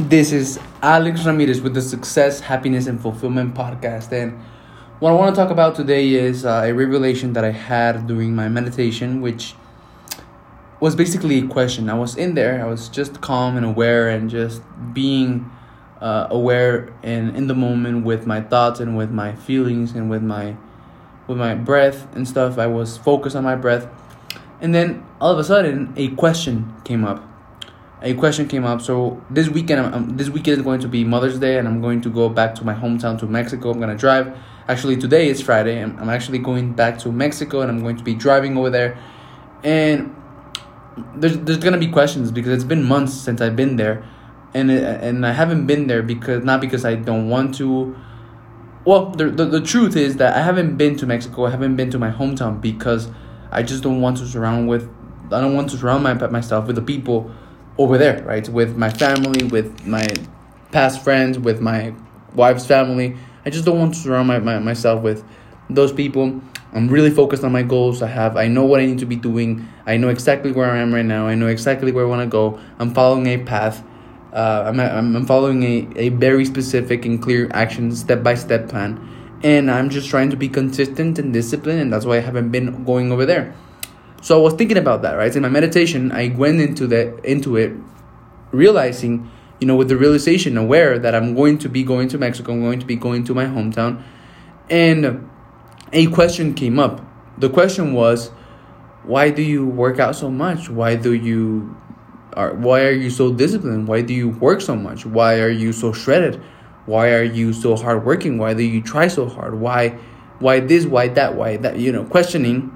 This is Alex Ramirez with the Success, Happiness, and Fulfillment podcast. And what I want to talk about today is uh, a revelation that I had during my meditation, which was basically a question. I was in there, I was just calm and aware, and just being uh, aware and in the moment with my thoughts and with my feelings and with my with my breath and stuff. I was focused on my breath, and then all of a sudden, a question came up a question came up. So this weekend, um, this weekend is going to be Mother's Day, and I'm going to go back to my hometown to Mexico. I'm gonna drive. Actually, today is Friday. I'm, I'm actually going back to Mexico, and I'm going to be driving over there. And there's there's gonna be questions because it's been months since I've been there, and and I haven't been there because not because I don't want to. Well, the, the the truth is that I haven't been to Mexico. I haven't been to my hometown because I just don't want to surround with. I don't want to surround my myself with the people over there, right? With my family, with my past friends, with my wife's family. I just don't want to surround my, my, myself with those people. I'm really focused on my goals. I have I know what I need to be doing. I know exactly where I am right now. I know exactly where I want to go. I'm following a path. Uh, I'm, I'm following a, a very specific and clear action step by step plan. And I'm just trying to be consistent and disciplined, and that's why I haven't been going over there. So I was thinking about that, right? In my meditation, I went into that into it, realizing, you know, with the realization, aware that I'm going to be going to Mexico, I'm going to be going to my hometown, and a question came up. The question was, why do you work out so much? Why do you are why are you so disciplined? Why do you work so much? Why are you so shredded? Why are you so hardworking? Why do you try so hard? Why why this? Why that? Why that? You know, questioning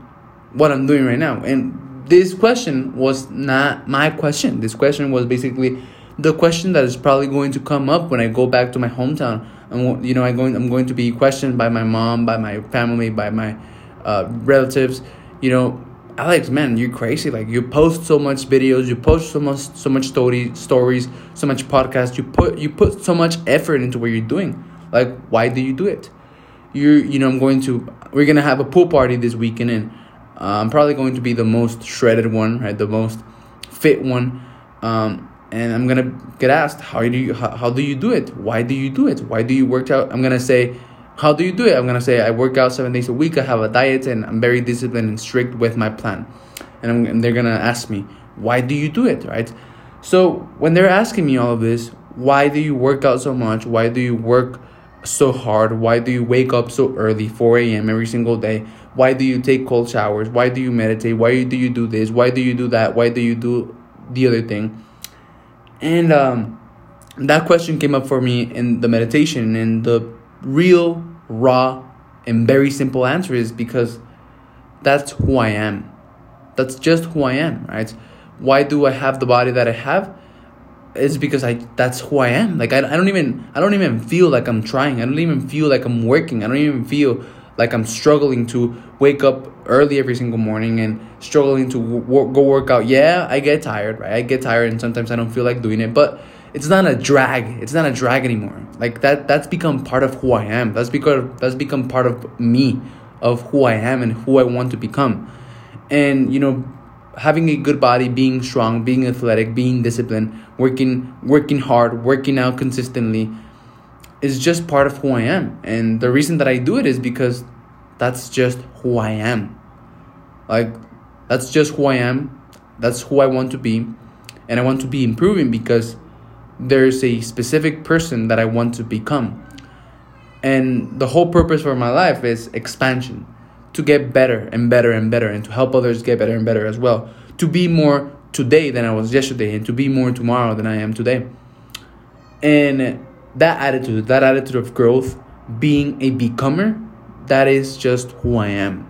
what I'm doing right now. And this question was not my question. This question was basically the question that is probably going to come up when I go back to my hometown. And you know, I going I'm going to be questioned by my mom, by my family, by my uh, relatives. You know, Alex, man, you're crazy. Like you post so much videos, you post so much so much story stories, so much podcasts. You put you put so much effort into what you're doing. Like, why do you do it? You you know, I'm going to we're gonna have a pool party this weekend and I'm probably going to be the most shredded one, right? The most fit one. Um, and I'm gonna get asked, how do you how, how do you do it? Why do you do it? Why do you work out? I'm gonna say, how do you do it? I'm gonna say I work out seven days a week. I have a diet, and I'm very disciplined and strict with my plan. And, I'm, and they're gonna ask me, why do you do it? Right? So when they're asking me all of this, why do you work out so much? Why do you work so hard? Why do you wake up so early, 4 a.m. every single day? Why do you take cold showers? Why do you meditate? Why do you do this? Why do you do that? Why do you do the other thing? And um, that question came up for me in the meditation, and the real, raw, and very simple answer is because that's who I am. That's just who I am, right? Why do I have the body that I have? It's because I that's who I am. Like I, I don't even I don't even feel like I'm trying. I don't even feel like I'm working. I don't even feel like I'm struggling to wake up early every single morning and struggling to w- go work out. Yeah, I get tired, right? I get tired and sometimes I don't feel like doing it, but it's not a drag. It's not a drag anymore. Like that that's become part of who I am. That's because that's become part of me, of who I am and who I want to become. And you know, having a good body, being strong, being athletic, being disciplined, working working hard, working out consistently is just part of who I am. And the reason that I do it is because that's just who I am. Like, that's just who I am. That's who I want to be. And I want to be improving because there's a specific person that I want to become. And the whole purpose for my life is expansion to get better and better and better and to help others get better and better as well. To be more today than I was yesterday and to be more tomorrow than I am today. And that attitude, that attitude of growth, being a becomer, that is just who I am.